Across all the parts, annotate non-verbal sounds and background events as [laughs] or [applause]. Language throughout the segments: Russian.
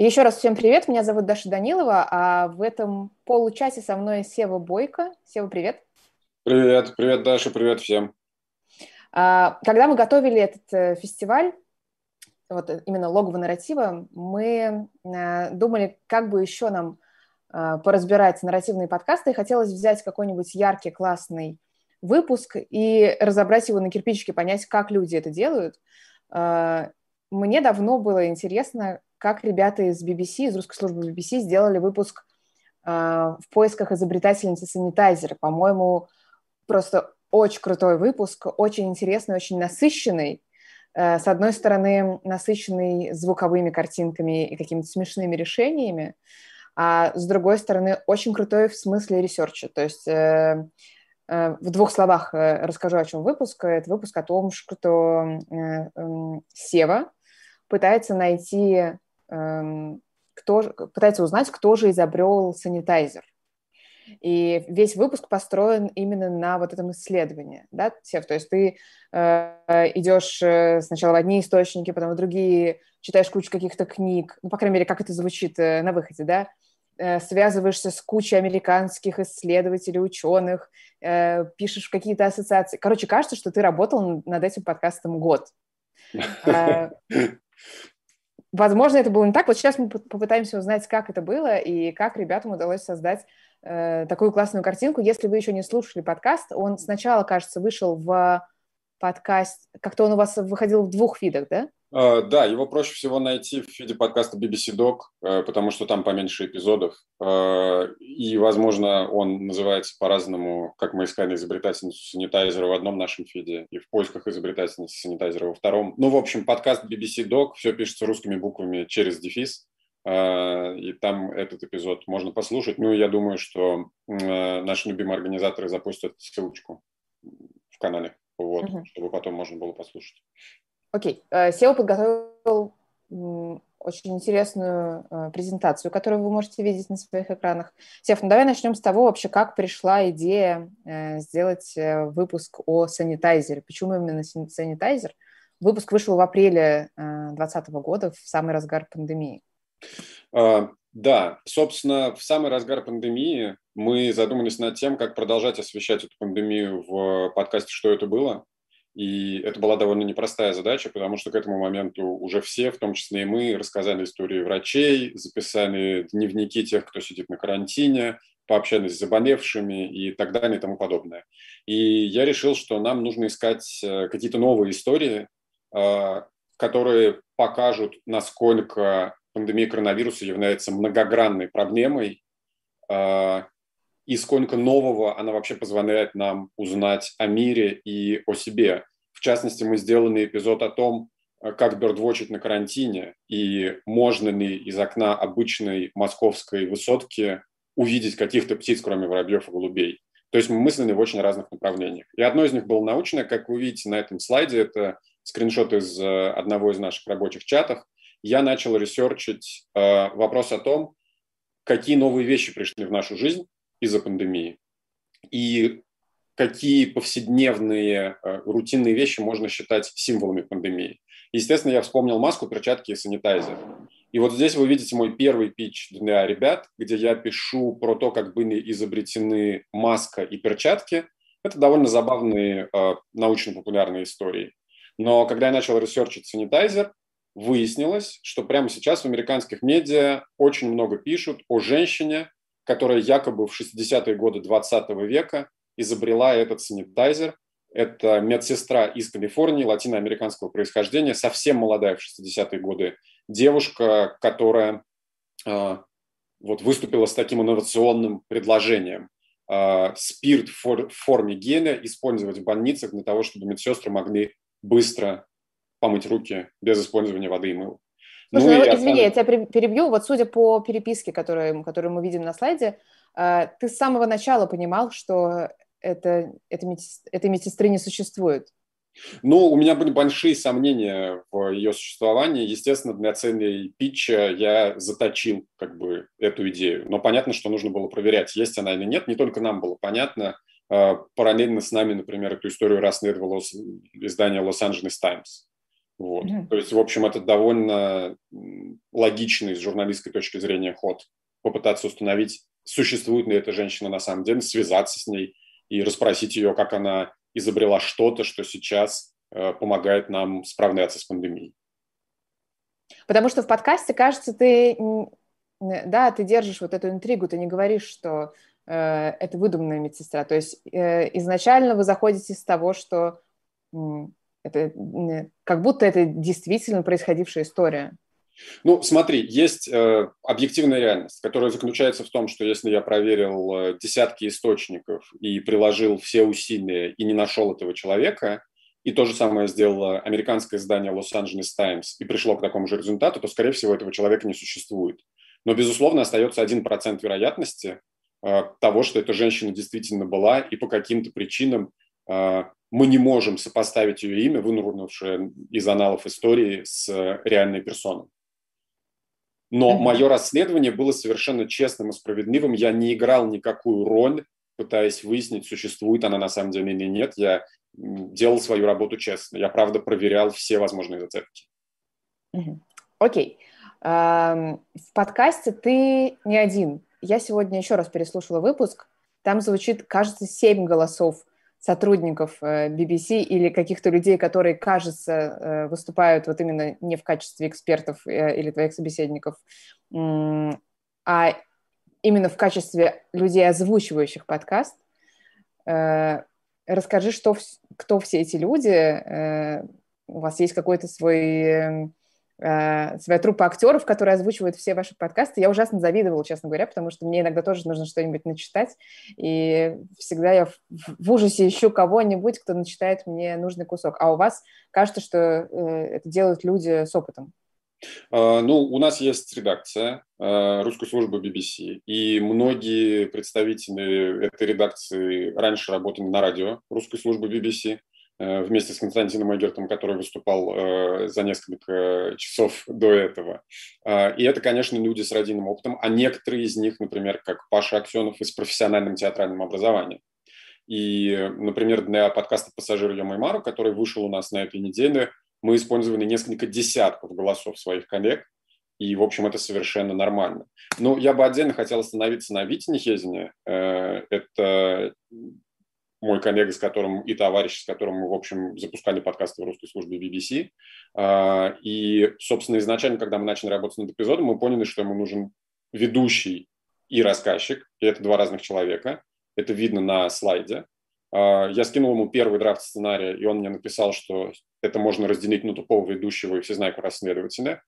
Еще раз всем привет, меня зовут Даша Данилова, а в этом получасе со мной Сева Бойко. Сева, привет. Привет, привет, Даша, привет всем. А, когда мы готовили этот э, фестиваль, вот именно логово нарратива, мы э, думали, как бы еще нам э, поразбирать нарративные подкасты, и хотелось взять какой-нибудь яркий, классный выпуск и разобрать его на кирпичики, понять, как люди это делают. Мне давно было интересно, как ребята из BBC, из русской службы BBC сделали выпуск э, в поисках изобретательницы санитайзера. По-моему, просто очень крутой выпуск, очень интересный, очень насыщенный. Э, с одной стороны, насыщенный звуковыми картинками и какими-то смешными решениями, а с другой стороны, очень крутой в смысле ресерча. То есть э, э, в двух словах э, расскажу, о чем выпуск. Это выпуск о том, что э, Сева пытается найти кто, пытается узнать, кто же изобрел санитайзер. И весь выпуск построен именно на вот этом исследовании, да, Сев? То есть ты э, идешь э, сначала в одни источники, потом в другие, читаешь кучу каких-то книг, ну, по крайней мере, как это звучит э, на выходе, да, э, связываешься с кучей американских исследователей, ученых, э, пишешь какие-то ассоциации. Короче, кажется, что ты работал над этим подкастом год. [laughs] Возможно, это было не так. Вот сейчас мы попытаемся узнать, как это было и как ребятам удалось создать э, такую классную картинку. Если вы еще не слушали подкаст, он сначала, кажется, вышел в подкаст, как-то он у вас выходил в двух видах, да? Uh, да, его проще всего найти в виде подкаста BBC Doc, uh, потому что там поменьше эпизодов. Uh, и, возможно, он называется по-разному, как мы искали изобретательницу санитайзера в одном нашем фиде и в поисках изобретательницы санитайзера во втором. Ну, в общем, подкаст BBC Doc, все пишется русскими буквами через дефис. И там этот эпизод можно послушать. Ну, я думаю, что наши любимые организаторы запустят ссылочку в канале, вот, uh-huh. чтобы потом можно было послушать. Окей. Okay. Э, SEO подготовил очень интересную э, презентацию, которую вы можете видеть на своих экранах. Сев, ну давай начнем с того вообще, как пришла идея э, сделать выпуск о санитайзере. Почему именно санитайзер? Выпуск вышел в апреле 2020 года, в самый разгар пандемии. Uh, да, собственно, в самый разгар пандемии мы задумались над тем, как продолжать освещать эту пандемию в подкасте «Что это было?». И это была довольно непростая задача, потому что к этому моменту уже все, в том числе и мы, рассказали истории врачей, записали дневники тех, кто сидит на карантине, пообщались с заболевшими и так далее и тому подобное. И я решил, что нам нужно искать э, какие-то новые истории, э, которые покажут, насколько пандемия коронавируса является многогранной проблемой, э, и сколько нового она вообще позволяет нам узнать о мире и о себе. В частности, мы сделали эпизод о том, э, как бердвочить на карантине, и можно ли из окна обычной московской высотки увидеть каких-то птиц, кроме воробьев и голубей. То есть мы мыслили в очень разных направлениях. И одно из них было научное, как вы видите на этом слайде, это скриншот из э, одного из наших рабочих чатов. Я начал ресерчить э, вопрос о том, какие новые вещи пришли в нашу жизнь, из-за пандемии. И какие повседневные э, рутинные вещи можно считать символами пандемии. Естественно, я вспомнил маску, перчатки и санитайзер. И вот здесь вы видите мой первый пич для ребят, где я пишу про то, как были изобретены маска и перчатки. Это довольно забавные э, научно-популярные истории. Но когда я начал ресерчить санитайзер, выяснилось, что прямо сейчас в американских медиа очень много пишут о женщине, которая якобы в 60-е годы 20 века изобрела этот санитайзер. Это медсестра из Калифорнии, латиноамериканского происхождения, совсем молодая в 60-е годы девушка, которая э, вот выступила с таким инновационным предложением. Э, спирт в форме геля использовать в больницах для того, чтобы медсестры могли быстро помыть руки без использования воды и мыла. Слушай, ну, ну я извини, я тебя перебью. Вот судя по переписке, которую, которую мы видим на слайде, э, ты с самого начала понимал, что это, это, этой медсестры не существует. Ну, у меня были большие сомнения в ее существовании. Естественно, для цели питча я заточил как бы эту идею. Но понятно, что нужно было проверять, есть она или нет. Не только нам было понятно. Э, параллельно с нами, например, эту историю расследовало издание Angeles Times. Вот. Mm-hmm. То есть, в общем, это довольно логичный с журналистской точки зрения ход попытаться установить, существует ли эта женщина на самом деле, связаться с ней и расспросить ее, как она изобрела что-то, что сейчас э, помогает нам справляться с пандемией. Потому что в подкасте, кажется, ты, да, ты держишь вот эту интригу, ты не говоришь, что э, это выдуманная медсестра. То есть э, изначально вы заходите с того, что это как будто это действительно происходившая история. Ну, смотри, есть э, объективная реальность, которая заключается в том, что если я проверил э, десятки источников и приложил все усилия и не нашел этого человека, и то же самое сделало американское издание Los-Angeles Times и пришло к такому же результату, то, скорее всего, этого человека не существует. Но, безусловно, остается 1% вероятности э, того, что эта женщина действительно была, и по каким-то причинам мы не можем сопоставить ее имя, вынурнувшее из аналов истории, с реальной персоной. Но mm-hmm. мое расследование было совершенно честным и справедливым. Я не играл никакую роль, пытаясь выяснить, существует она на самом деле или нет. Я делал свою работу честно. Я, правда, проверял все возможные зацепки. Окей. Okay. В подкасте ты не один. Я сегодня еще раз переслушала выпуск. Там звучит, кажется, семь голосов сотрудников э, BBC или каких-то людей, которые, кажется, э, выступают вот именно не в качестве экспертов э, или твоих собеседников, а именно в качестве людей, озвучивающих подкаст. Расскажи, что, кто все эти люди. У вас есть какой-то свой э, своя труппа актеров, которые озвучивают все ваши подкасты. Я ужасно завидовала, честно говоря, потому что мне иногда тоже нужно что-нибудь начитать, и всегда я в, ужасе ищу кого-нибудь, кто начитает мне нужный кусок. А у вас кажется, что э, это делают люди с опытом. Uh, ну, у нас есть редакция uh, русской службы BBC, и многие представители этой редакции раньше работали на радио русской службы BBC. Э, вместе с Константином Эгертом, который выступал э, за несколько часов до этого. А, и это, конечно, люди с родийным опытом, а некоторые из них, например, как Паша Аксенов, и с профессиональным театральным образованием. И, например, для подкаста «Пассажир Йомаймару», который вышел у нас на этой неделе, мы использовали несколько десятков голосов своих коллег, и, в общем, это совершенно нормально. Но я бы отдельно хотел остановиться на Вите Нехезине. Э, это мой коллега, с которым и товарищ, с которым мы, в общем, запускали подкасты в русской службе BBC. А, и, собственно, изначально, когда мы начали работать над эпизодом, мы поняли, что ему нужен ведущий и рассказчик, и это два разных человека. Это видно на слайде. А, я скинул ему первый драфт сценария, и он мне написал, что это можно разделить на тупого ведущего и всезнайку расследователя.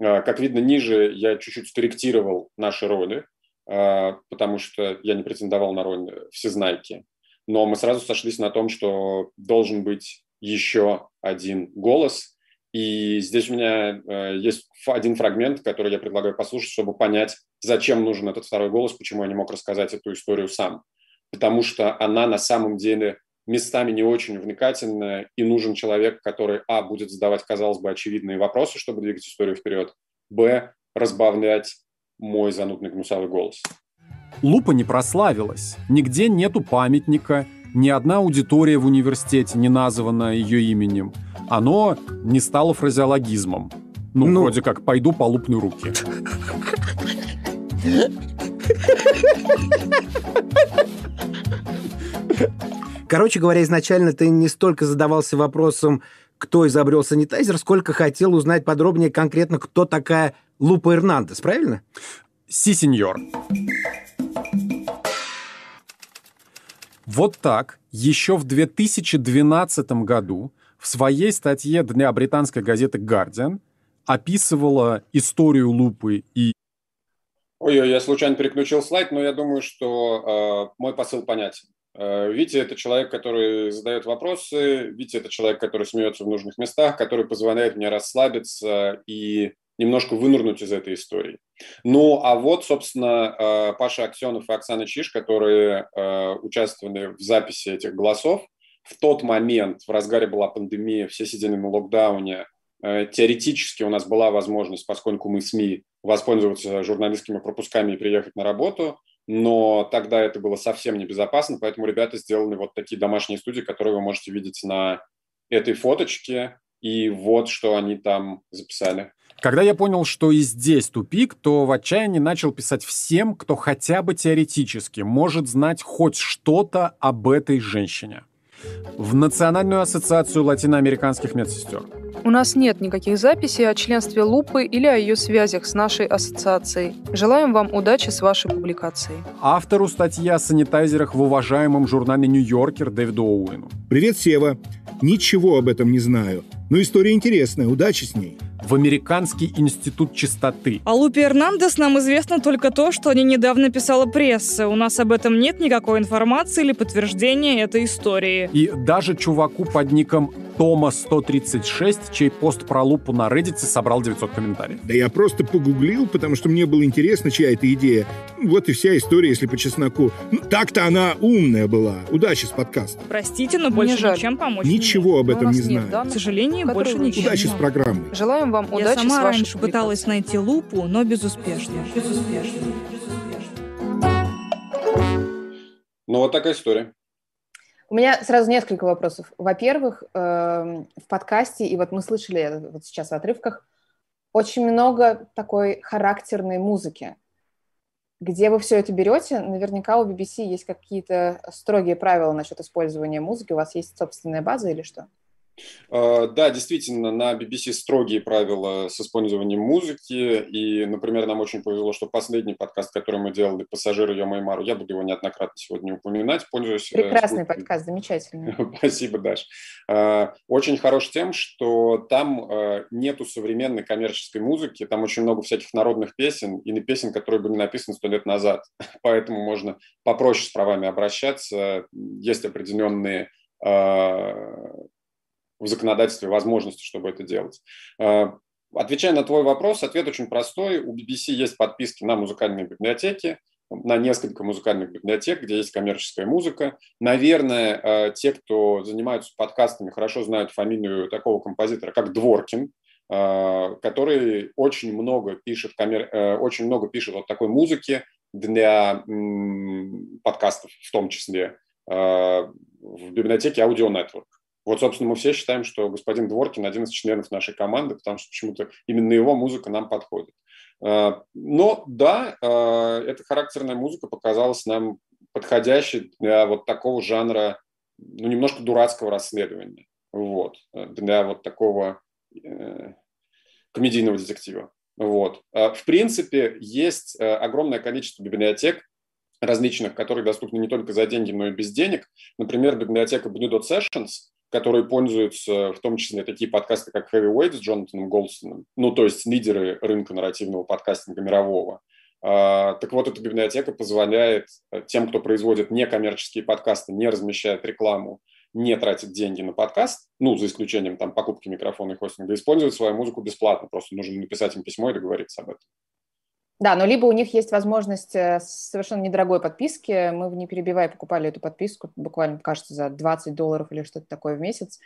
А, как видно ниже, я чуть-чуть скорректировал наши роли, потому что я не претендовал на роль всезнайки но мы сразу сошлись на том, что должен быть еще один голос. И здесь у меня э, есть один фрагмент, который я предлагаю послушать, чтобы понять, зачем нужен этот второй голос, почему я не мог рассказать эту историю сам. Потому что она на самом деле местами не очень увлекательная, и нужен человек, который, а, будет задавать, казалось бы, очевидные вопросы, чтобы двигать историю вперед, б, разбавлять мой занудный гнусавый голос. Лупа не прославилась. Нигде нету памятника, ни одна аудитория в университете не названа ее именем. Оно не стало фразеологизмом. Ну, ну... вроде как «пойду по лупной руке». Короче говоря, изначально ты не столько задавался вопросом, кто изобрел санитайзер, сколько хотел узнать подробнее конкретно, кто такая Лупа Эрнандес, правильно? Си, сеньор. Вот так еще в 2012 году в своей статье для британской газеты «Гардиан» описывала историю Лупы и... Ой, я случайно переключил слайд, но я думаю, что э, мой посыл понятен. Э, Витя – это человек, который задает вопросы, Витя – это человек, который смеется в нужных местах, который позволяет мне расслабиться и немножко вынырнуть из этой истории. Ну, а вот, собственно, э, Паша Аксенов и Оксана Чиш, которые э, участвовали в записи этих голосов, в тот момент, в разгаре была пандемия, все сидели на локдауне, э, теоретически у нас была возможность, поскольку мы СМИ, воспользоваться журналистскими пропусками и приехать на работу, но тогда это было совсем небезопасно, поэтому ребята сделали вот такие домашние студии, которые вы можете видеть на этой фоточке. и вот что они там записали. Когда я понял, что и здесь тупик, то в отчаянии начал писать всем, кто хотя бы теоретически может знать хоть что-то об этой женщине. В Национальную ассоциацию латиноамериканских медсестер. У нас нет никаких записей о членстве Лупы или о ее связях с нашей ассоциацией. Желаем вам удачи с вашей публикацией. Автору статьи о санитайзерах в уважаемом журнале «Нью-Йоркер» Дэвиду Оуэну. Привет, Сева. Ничего об этом не знаю. Но история интересная. Удачи с ней в Американский институт чистоты. О Лупе Эрнандес нам известно только то, что они недавно писала пресса. У нас об этом нет никакой информации или подтверждения этой истории. И даже чуваку под ником Тома 136, чей пост про лупу на Reddit собрал 900 комментариев. Да я просто погуглил, потому что мне было интересно, чья это идея. Вот и вся история, если по чесноку. Ну, так-то она умная была. Удачи с подкастом. Простите, но больше ничем помочь Ничего об этом не знаю. К сожалению, больше ничего. Удачи с программой. Желаем вам я удачи сама с вашей раньше пыталась найти лупу, но безуспешно. Безуспешно. Ну, вот такая история. У меня сразу несколько вопросов. Во-первых, эм, в подкасте, и вот мы слышали вот сейчас в отрывках, очень много такой характерной музыки. Где вы все это берете? Наверняка у BBC есть какие-то строгие правила насчет использования музыки. У вас есть собственная база или что? А, да, действительно, на BBC строгие правила с использованием музыки. И, например, нам очень повезло, что последний подкаст, который мы делали «Пассажиры Йомаймару», я буду его неоднократно сегодня упоминать, пользуясь... Э, Прекрасный слушателем. подкаст, замечательный. [laughs] Спасибо, Даш. А, очень хорош тем, что там э, нету современной коммерческой музыки, там очень много всяких народных песен и песен, которые были написаны сто лет назад. [laughs] Поэтому можно попроще с правами обращаться. Есть определенные а, в законодательстве возможности, чтобы это делать. А, отвечая на твой вопрос, ответ очень простой. У BBC есть подписки на музыкальные библиотеки, на несколько музыкальных библиотек, где есть коммерческая музыка. Наверное, а, те, кто занимаются подкастами, хорошо знают фамилию такого композитора, как Дворкин, а, который очень много пишет, э, очень много пишет вот такой музыки для подкастов, в том числе в библиотеке Audio Network. Вот, собственно, мы все считаем, что господин Дворкин один из членов нашей команды, потому что почему-то именно его музыка нам подходит. А, но да, а, эта характерная музыка показалась нам подходящей для вот такого жанра, ну, немножко дурацкого расследования. Вот, для вот такого э, комедийного детектива. Вот. А, в принципе, есть э, огромное количество библиотек различных, которые доступны не только за деньги, но и без денег. Например, библиотека Blue Dot Sessions – которые пользуются в том числе такие подкасты, как Heavyweight с Джонатаном Голстоном, ну, то есть лидеры рынка нарративного подкастинга мирового. А, так вот, эта библиотека позволяет э, тем, кто производит некоммерческие подкасты, не размещает рекламу, не тратит деньги на подкаст, ну, за исключением там покупки микрофона и хостинга, использовать свою музыку бесплатно. Просто нужно написать им письмо и договориться об этом. Да, но либо у них есть возможность э, совершенно недорогой подписки. Мы «Не перебивай» покупали эту подписку буквально, кажется, за 20 долларов или что-то такое в месяц.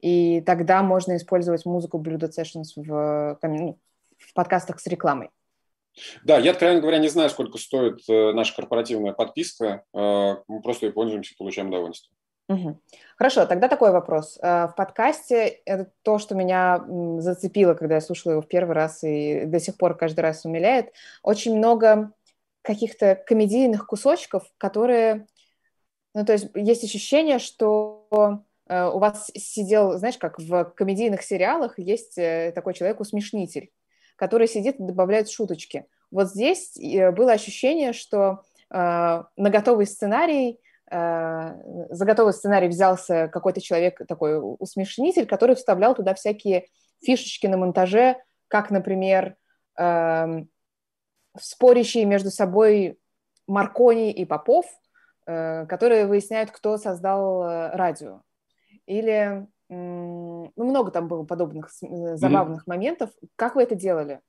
И тогда можно использовать музыку Blue Sessions в, ну, в подкастах с рекламой. Да, я, откровенно говоря, не знаю, сколько стоит э, наша корпоративная подписка. Э, мы просто ей пользуемся получаем удовольствие. Угу. Хорошо, тогда такой вопрос. Э, в подкасте это то, что меня зацепило, когда я слушала его в первый раз и до сих пор каждый раз умиляет. Очень много каких-то комедийных кусочков, которые... Ну, то есть есть ощущение, что э, у вас сидел, знаешь, как в комедийных сериалах есть э, такой человек-усмешнитель, который сидит и добавляет шуточки. Вот здесь было ощущение, что на готовый сценарий за готовый сценарий взялся какой-то человек, такой усмешнитель, который вставлял туда всякие фишечки на монтаже, как, например, эм, спорящие между собой Маркони и Попов, э, которые выясняют, кто создал э, радио. Или ну, много там было подобных забавных mm-hmm. моментов. Как вы это делали?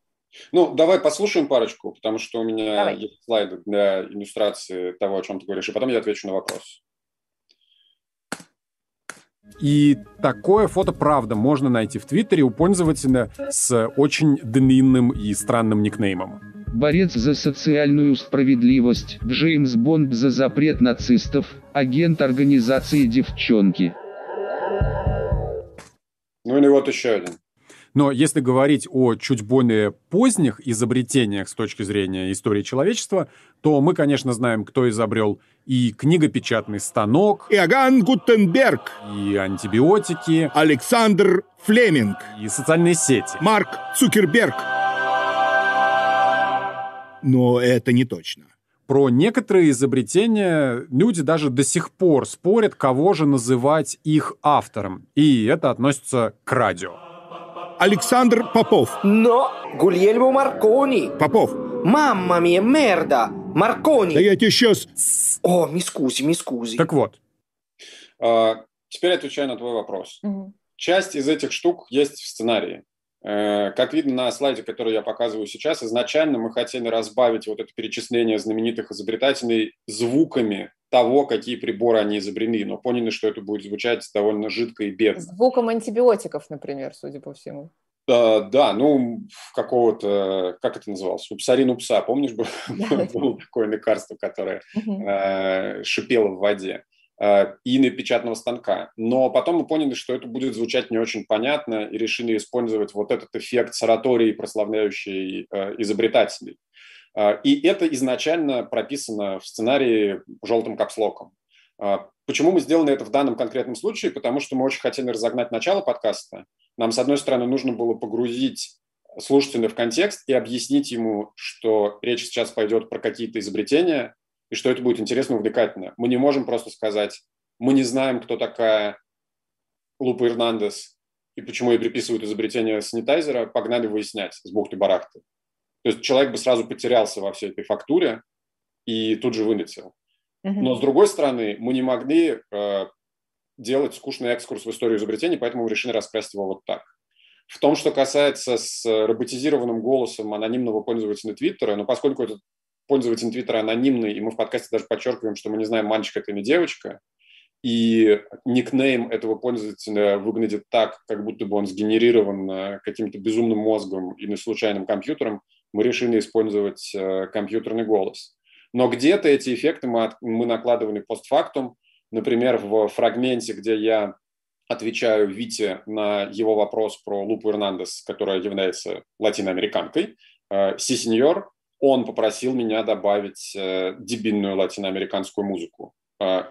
Ну, давай послушаем парочку, потому что у меня давай. есть слайды для иллюстрации того, о чем ты говоришь, и потом я отвечу на вопрос. И такое фото, правда, можно найти в Твиттере у пользователя с очень длинным и странным никнеймом. Борец за социальную справедливость, Джеймс Бонд за запрет нацистов, агент организации «Девчонки». Ну или вот еще один. Но если говорить о чуть более поздних изобретениях с точки зрения истории человечества, то мы, конечно, знаем, кто изобрел и книгопечатный станок, Иоганн Гутенберг, и антибиотики, Александр Флеминг, и социальные сети. Марк Цукерберг. Но это не точно. Про некоторые изобретения люди даже до сих пор спорят, кого же называть их автором. И это относится к радио. Александр Попов. No, Гульельмо Маркони. Попов. Mamma mia, merda. Маркони. Да я тебе сейчас... О, mi scusi. Так вот, А, Теперь отвечаю на твой вопрос. Мгм. Часть из этих штук есть в сценарии. Э, Как видно на слайде, который я показываю сейчас, изначально мы хотели разбавить вот это перечисление знаменитых изобретателей звуками того, какие приборы они изобрели, но поняли, что это будет звучать довольно жидко и бедно. Звуком антибиотиков, например, судя по всему. Да, да, ну, какого-то, как это называлось, упсарин упса, помнишь, было, [laughs] было такое лекарство, которое э, шипело в воде, э, и на печатного станка. Но потом мы поняли, что это будет звучать не очень понятно, и решили использовать вот этот эффект саратории, прославляющий э, изобретателей. Э, И это изначально прописано в сценарии желтым капслоком. Э, Почему мы сделали это в данном конкретном случае? Потому что мы очень хотели разогнать начало подкаста. Нам, с одной стороны, нужно было погрузить слушателя в контекст и объяснить ему, что речь сейчас пойдет про какие-то изобретения, и что это будет интересно и увлекательно. Мы не можем просто сказать, мы не знаем, кто такая Лупа Эрнандес и почему ей приписывают изобретение санитайзера, погнали выяснять с бухты-барахты. То есть человек бы сразу потерялся во всей этой фактуре и тут же вылетел. Но с другой стороны, мы не могли э, делать скучный экскурс в историю изобретений, поэтому мы решили раскрасить его вот так. В том, что касается с роботизированным голосом анонимного пользователя Твиттера, но поскольку этот пользователь Твиттера анонимный, и мы в подкасте даже подчеркиваем, что мы не знаем, мальчик это или девочка, и никнейм этого пользователя выглядит так, как будто бы он сгенерирован э, каким-то безумным мозгом или случайным компьютером, мы решили использовать э, компьютерный голос. Но где-то эти эффекты мы, от- мы накладывали постфактум, например, в фрагменте, где я отвечаю Вите на его вопрос про Лупу Эрнандес, которая является латиноамериканкой, э, Си сеньор, он попросил меня добавить э, дебильную латиноамериканскую музыку,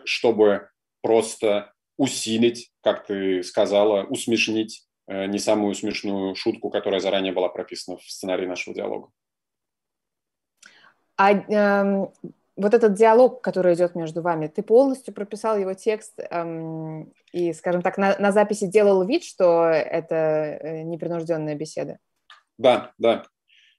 чтобы просто усилить, как ты сказала, усмешнить не самую смешную шутку, которая заранее была прописана в сценарии нашего диалога. А эм, вот этот диалог, который идет между вами, ты полностью прописал его текст эм, и, скажем так, на, на записи делал вид, что это э, непринужденная беседа? Да, да.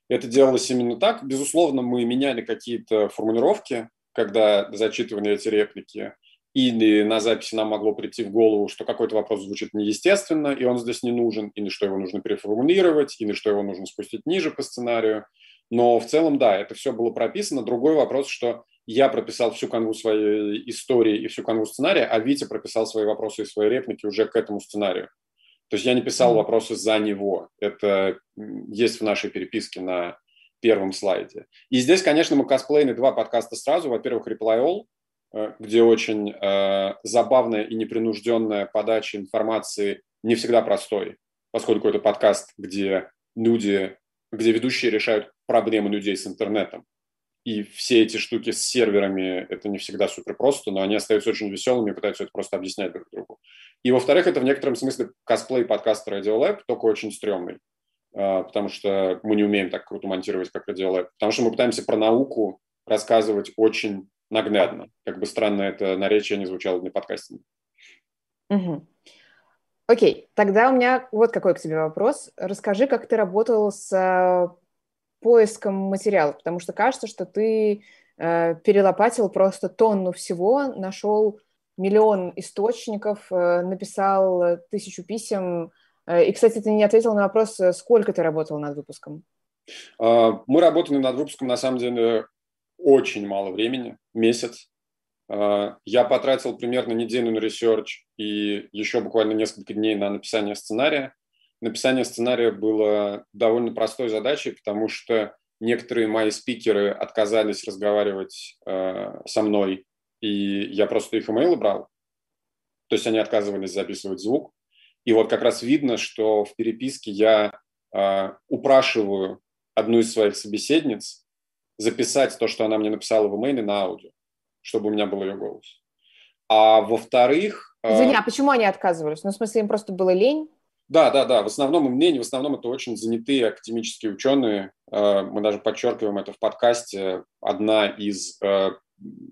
Это делалось именно так. Безусловно, мы меняли какие-то формулировки, когда зачитывали эти реплики, или на записи нам могло прийти в голову, что какой-то вопрос звучит неестественно, и он здесь не нужен, или что его нужно переформулировать, или что его нужно спустить ниже по сценарию. Но в целом, да, это все было прописано. Другой вопрос, что я прописал всю канву своей истории и всю канву сценария, а Витя прописал свои вопросы и свои реплики уже к этому сценарию. То есть я не писал вопросы за него. Это есть в нашей переписке на первом слайде. И здесь, конечно, мы косплеили два подкаста сразу. Во-первых, Reply All, где очень э, забавная и непринужденная подача информации, не всегда простой, поскольку это подкаст, где люди, где ведущие решают проблемы людей с интернетом. И все эти штуки с серверами, это не всегда супер просто, но они остаются очень веселыми и пытаются это просто объяснять друг другу. И, во-вторых, это в некотором смысле косплей подкаста Radiolab, только очень стрёмный, а, потому что мы не умеем так круто монтировать, как Radiolab, потому что мы пытаемся про науку рассказывать очень наглядно, как бы странно это наречие не звучало для подкастинга. Мгм. Окей, тогда у меня вот какой к тебе вопрос. Расскажи, как ты работал с э, поиском материалов, потому что кажется, что ты э, перелопатил просто тонну всего, нашел миллион источников, э, написал тысячу писем. Э, и, кстати, ты не ответил на вопрос, э, сколько ты работал над выпуском. А, Мы работали над выпуском, на самом деле, очень мало времени, месяц. А, Я потратил примерно неделю на ресерч и еще буквально несколько дней на написание сценария. Написание сценария было довольно простой задачей, потому что некоторые мои спикеры отказались разговаривать э, со мной, и я просто их имейлы брал. То есть они отказывались записывать звук. И вот как раз видно, что в переписке я э, упрашиваю одну из своих собеседниц записать то, что она мне написала в имейле на аудио, чтобы у меня был ее голос. А во-вторых... Э, Извини, а почему они отказывались? Ну, в смысле, им просто было лень? Да, да, да. В основном им лень, в основном это очень занятые академические ученые. Э, мы даже подчеркиваем это в подкасте. Одна из э,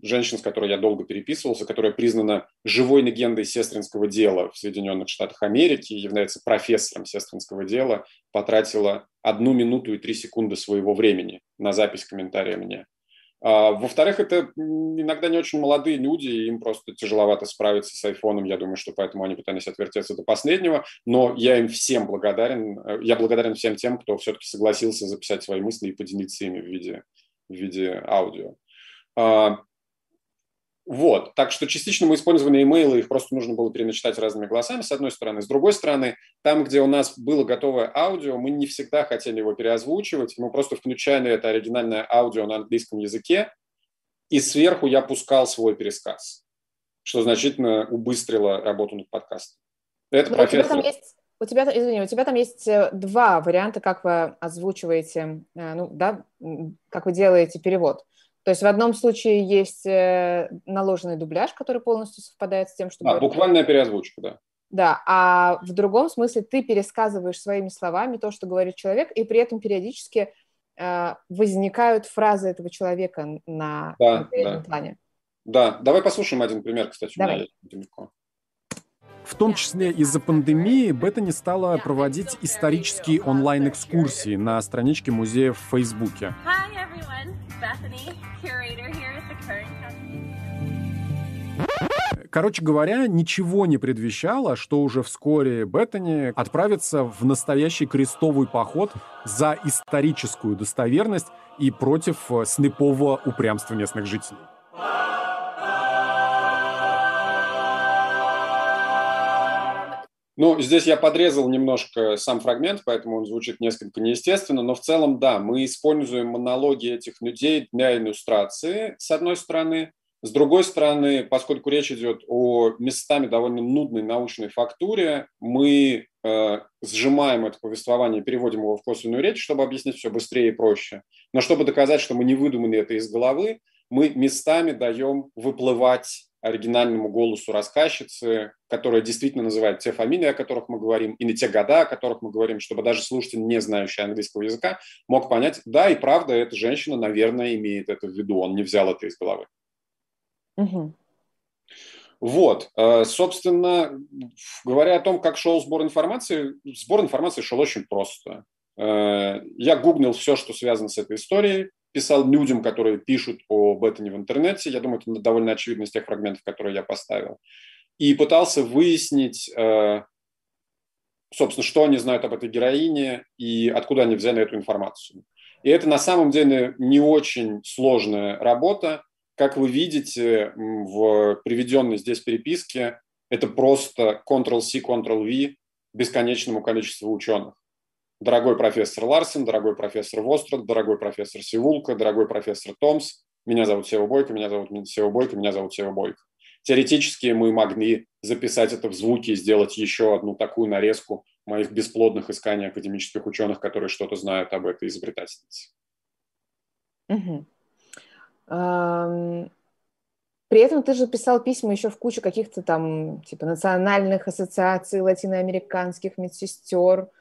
женщин, с которой я долго переписывался, которая признана живой легендой сестринского дела в Соединенных Штатах Америки, является профессором сестринского дела, потратила одну минуту и три секунды своего времени на запись комментария мне. А, во-вторых, это иногда не очень молодые люди, им просто тяжеловато справиться с айфоном. Я думаю, что поэтому они пытались отвертеться до последнего. Но я им всем благодарен. Э, я благодарен всем тем, кто все-таки согласился записать свои мысли и поделиться ими в виде, в виде аудио. А, вот, так что частично мы использовали имейлы, их просто нужно было переначитать разными голосами, с одной стороны. С другой стороны, там, где у нас было готовое аудио, мы не всегда хотели его переозвучивать, мы просто включали это оригинальное аудио на английском языке, и сверху я пускал свой пересказ, что значительно убыстрило работу над подкастом. Это ну, профессор... У тебя, там есть, у тебя, извини, у тебя там есть э, два варианта, как вы озвучиваете, э, ну, да, как вы делаете перевод. То есть в одном случае есть э, наложенный дубляж, который полностью совпадает с тем, что... Да, буквальная переозвучка, да. Да, а в другом смысле ты пересказываешь своими словами то, что говорит человек, и при этом периодически э, возникают фразы этого человека на, да, на да. плане. Да, давай послушаем один пример, кстати, давай. у меня есть в том числе из-за пандемии Бета стала проводить исторические онлайн-экскурсии на страничке музея в Фейсбуке. Короче говоря, ничего не предвещало, что уже вскоре Беттани отправится в настоящий крестовый поход за историческую достоверность и против э, слепого упрямства местных жителей. Ну, здесь я подрезал немножко сам фрагмент, поэтому он звучит несколько неестественно, но в целом, да, мы используем монологи этих людей для иллюстрации, с одной стороны. С другой стороны, поскольку речь идет о местами довольно нудной научной фактуре, мы э, сжимаем это повествование, переводим его в косвенную речь, чтобы объяснить все быстрее и проще. Но чтобы доказать, что мы не выдумали это из головы, мы местами даем выплывать оригинальному голосу рассказчицы, которая действительно называет те фамилии, о которых мы говорим, и на те года, о которых мы говорим, чтобы даже слушатель, не знающий английского языка, мог понять, да, и правда, эта женщина, наверное, имеет это в виду, он не взял это из головы. Угу. Вот, э, собственно, говоря о том, как шел сбор информации, сбор информации шел очень просто. Э, я гуглил все, что связано с этой историей, писал людям, которые пишут об этом в интернете. Я думаю, это довольно очевидно из тех фрагментов, которые я поставил. И пытался выяснить, э, собственно, что они знают об этой героине и откуда они взяли эту информацию. И это на самом деле не очень сложная работа. Как вы видите в приведенной здесь переписке, это просто Ctrl-C, Ctrl-V бесконечному количеству ученых. Дорогой профессор Ларсен, дорогой профессор Вострод, дорогой профессор Сивулка, дорогой профессор Томс, меня зовут Сева Бойко, меня зовут Сева Бойко, меня зовут Сева Бойко. Теоретически мы могли записать это в звуки и сделать еще одну такую нарезку моих бесплодных исканий академических ученых, которые что-то знают об этой изобретательнице. При этом ты же писал письма еще в кучу каких-то там типа национальных ассоциаций латиноамериканских медсестер,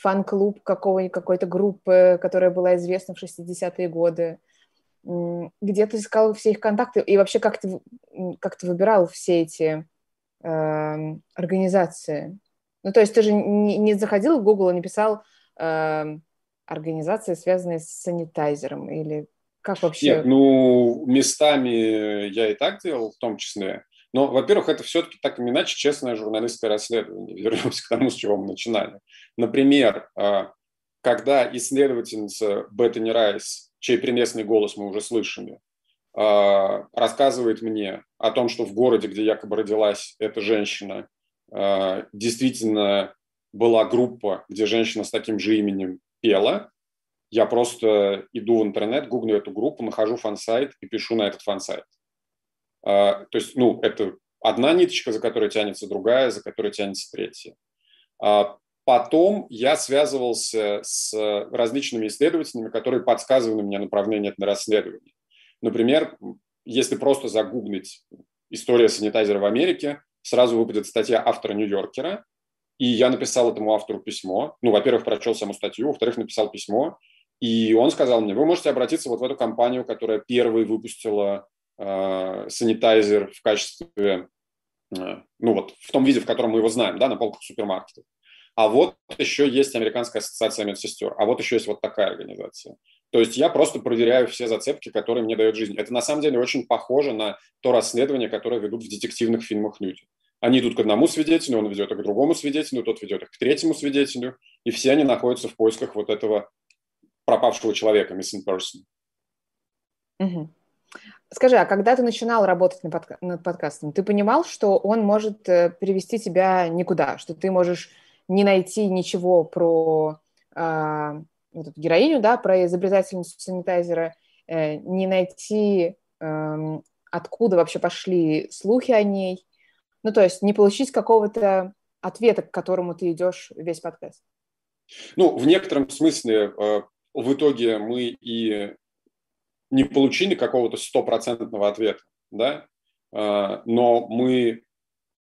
фан-клуб какого какой-то группы, которая была известна в 60-е годы. Где ты искал все их контакты? И вообще, как ты, как ты выбирал все эти э, организации? Ну, то есть ты же не, не заходил в Google и не писал э, организации, связанные с санитайзером? Или как вообще? Нет, ну, местами я и так делал, в том числе. Но, во-первых, это все-таки так или иначе честное журналистское расследование. [laughs] Вернемся к тому, с чего мы начинали. Например, а, когда исследовательница Беттани Райс, чей прелестный голос мы уже слышали, а, рассказывает мне о том, что в городе, где якобы родилась эта женщина, а, действительно была группа, где женщина с таким же именем пела, я просто иду в интернет, гуглю эту группу, нахожу фан-сайт и пишу на этот фан-сайт. А, то есть, ну, это одна ниточка, за которой тянется другая, за которой тянется третья. А потом я связывался с различными исследователями, которые подсказывали мне направление на расследование. Например, если просто загуглить «История санитайзера в Америке», сразу выпадет статья автора «Нью-Йоркера», и я написал этому автору письмо. Ну, во-первых, прочел саму статью, во-вторых, написал письмо. И он сказал мне, вы можете обратиться вот в эту компанию, которая первой выпустила э, санитайзер в качестве, э, ну вот, в том виде, в котором мы его знаем, да, на полках супермаркетов. А вот еще есть Американская ассоциация медсестер, а вот еще есть вот такая организация. То есть я просто проверяю все зацепки, которые мне дает жизнь. Это на самом деле очень похоже на то расследование, которое ведут в детективных фильмах люди. Они идут к одному свидетелю, он ведет их к другому свидетелю, тот ведет их к третьему свидетелю, и все они находятся в поисках вот этого пропавшего человека, missing person. Угу. Скажи, а когда ты начинал работать над, подка- над подкастом, ты понимал, что он может э, привести тебя никуда, что ты можешь не найти ничего про э, эту героиню, да, про изобретательницу санитайзера, э, не найти, э, откуда вообще пошли слухи о ней, ну, то есть не получить какого-то ответа, к которому ты идешь весь подкаст. Ну, в некотором смысле э, в итоге мы и не получили какого-то стопроцентного ответа, да, э, но мы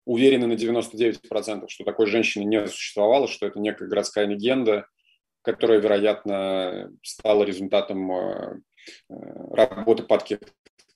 уверены на 99%, что такой женщины не существовало, что это некая городская легенда, которая, вероятно, стала результатом э, работы падки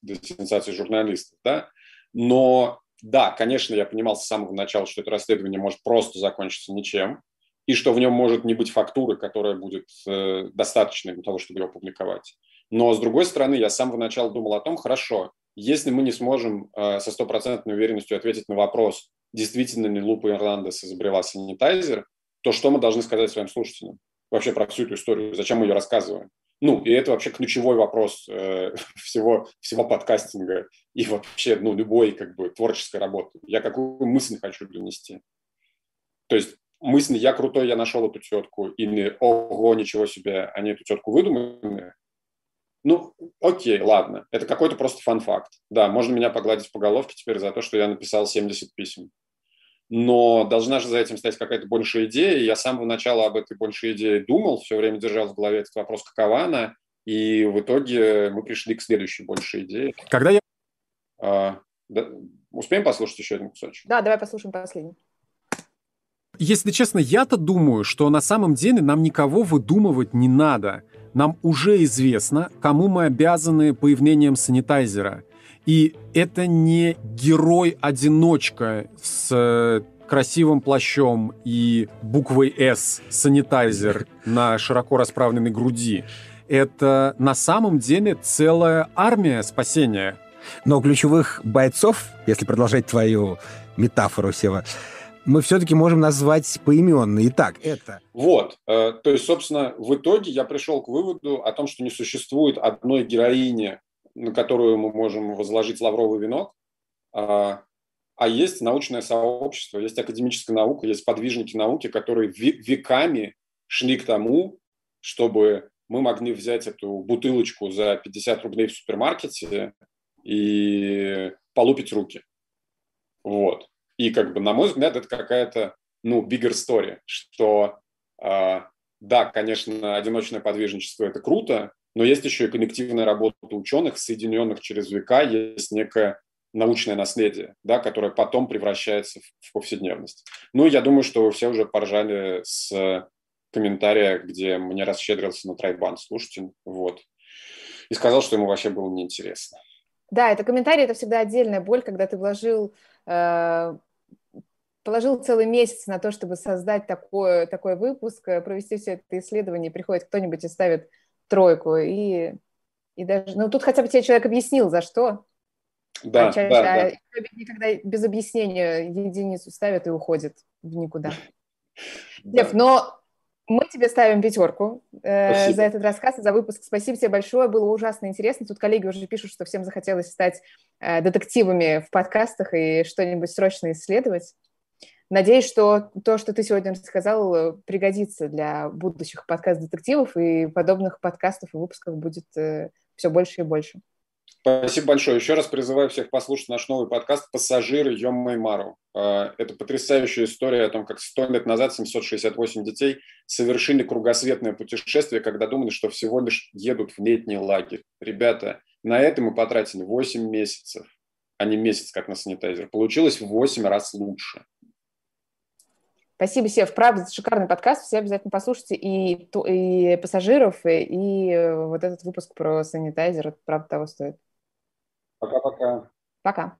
сенсации журналистов, да, но да, конечно, я понимал с самого начала, что это расследование может просто закончиться ничем, и что в нем может не быть фактуры, которая будет э, достаточной для того, чтобы его публиковать. Но, с другой стороны, я с самого начала думал о том, хорошо, если мы не сможем э, со стопроцентной уверенностью ответить на вопрос, действительно ли Лупа Ирландес изобрела санитайзер, то что мы должны сказать своим слушателям вообще про всю эту историю, зачем мы ее рассказываем? Ну, и это вообще ключевой вопрос э, [laughs] всего, всего подкастинга и вообще, ну, любой, как бы, творческой работы. Я какую мысль хочу донести. То есть мысль «я крутой, я нашел эту тетку» или «ого, ничего себе, они эту тетку выдумали», ну, окей, ладно, это какой-то просто фан-факт. Да, можно меня погладить по головке теперь за то, что я написал 70 писем но должна же за этим стать какая-то большая идея. Я с самого начала об этой большой идее думал, все время держал в голове этот вопрос, какова она, и в итоге мы пришли к следующей большей идее. Когда я... А, да, успеем послушать еще один кусочек? Да, давай послушаем последний. Если честно, я-то думаю, что на самом деле нам никого выдумывать не надо. Нам уже известно, кому мы обязаны появлением санитайзера. И это не герой-одиночка с э, красивым плащом и буквой «С» санитайзер [laughs] на широко расправленной груди. Это на самом деле целая армия спасения. Но ключевых бойцов, если продолжать твою метафору, Сева, мы все-таки можем назвать поименно. Итак, это... Вот. Э, то есть, собственно, в итоге я пришел к выводу о том, что не существует одной героини на которую мы можем возложить лавровый венок, а, а есть научное сообщество, есть академическая наука, есть подвижники науки, которые веками шли к тому, чтобы мы могли взять эту бутылочку за 50 рублей в супермаркете и полупить руки. Вот. И как бы, на мой взгляд, это какая-то, ну, bigger story, что, э, да, конечно, одиночное подвижничество – это круто, но есть еще и коллективная работа ученых, соединенных через века, есть некое научное наследие, да, которое потом превращается в повседневность. Ну, я думаю, что вы все уже поржали с комментария, где мне расщедрился на трайбан слушатель, вот, и сказал, что ему вообще было неинтересно. Да, это комментарий, это всегда отдельная боль, когда ты вложил, э, положил целый месяц на то, чтобы создать такой, такой выпуск, провести все это исследование, приходит кто-нибудь и ставит тройку. И, и даже, ну, тут хотя бы тебе человек объяснил, за что. Да, а чаще, да, да. Никогда без объяснения единицу ставят и уходит в никуда. Лев, но мы тебе ставим пятерку э, за этот рассказ, за выпуск. Спасибо тебе большое, было ужасно интересно. Тут коллеги уже пишут, что всем захотелось стать э, детективами в подкастах и что-нибудь срочно исследовать. Надеюсь, что то, что ты сегодня рассказал, пригодится для будущих подкаст-детективов, и подобных подкастов и выпусков будет э, все больше и больше. Спасибо большое. Еще раз призываю всех послушать наш новый подкаст «Пассажиры Йомма Мару». А, это потрясающая история о том, как сто лет назад 768 детей совершили кругосветное путешествие, когда думали, что всего лишь едут в летний лагерь. Ребята, на это мы потратили 8 месяцев, а не месяц, как на санитайзер. Получилось в 8 раз лучше. Спасибо, Сев. Правда, шикарный подкаст. Все обязательно послушайте и, и пассажиров, и, и вот этот выпуск про санитайзер. Это правда того стоит. Пока-пока. Пока.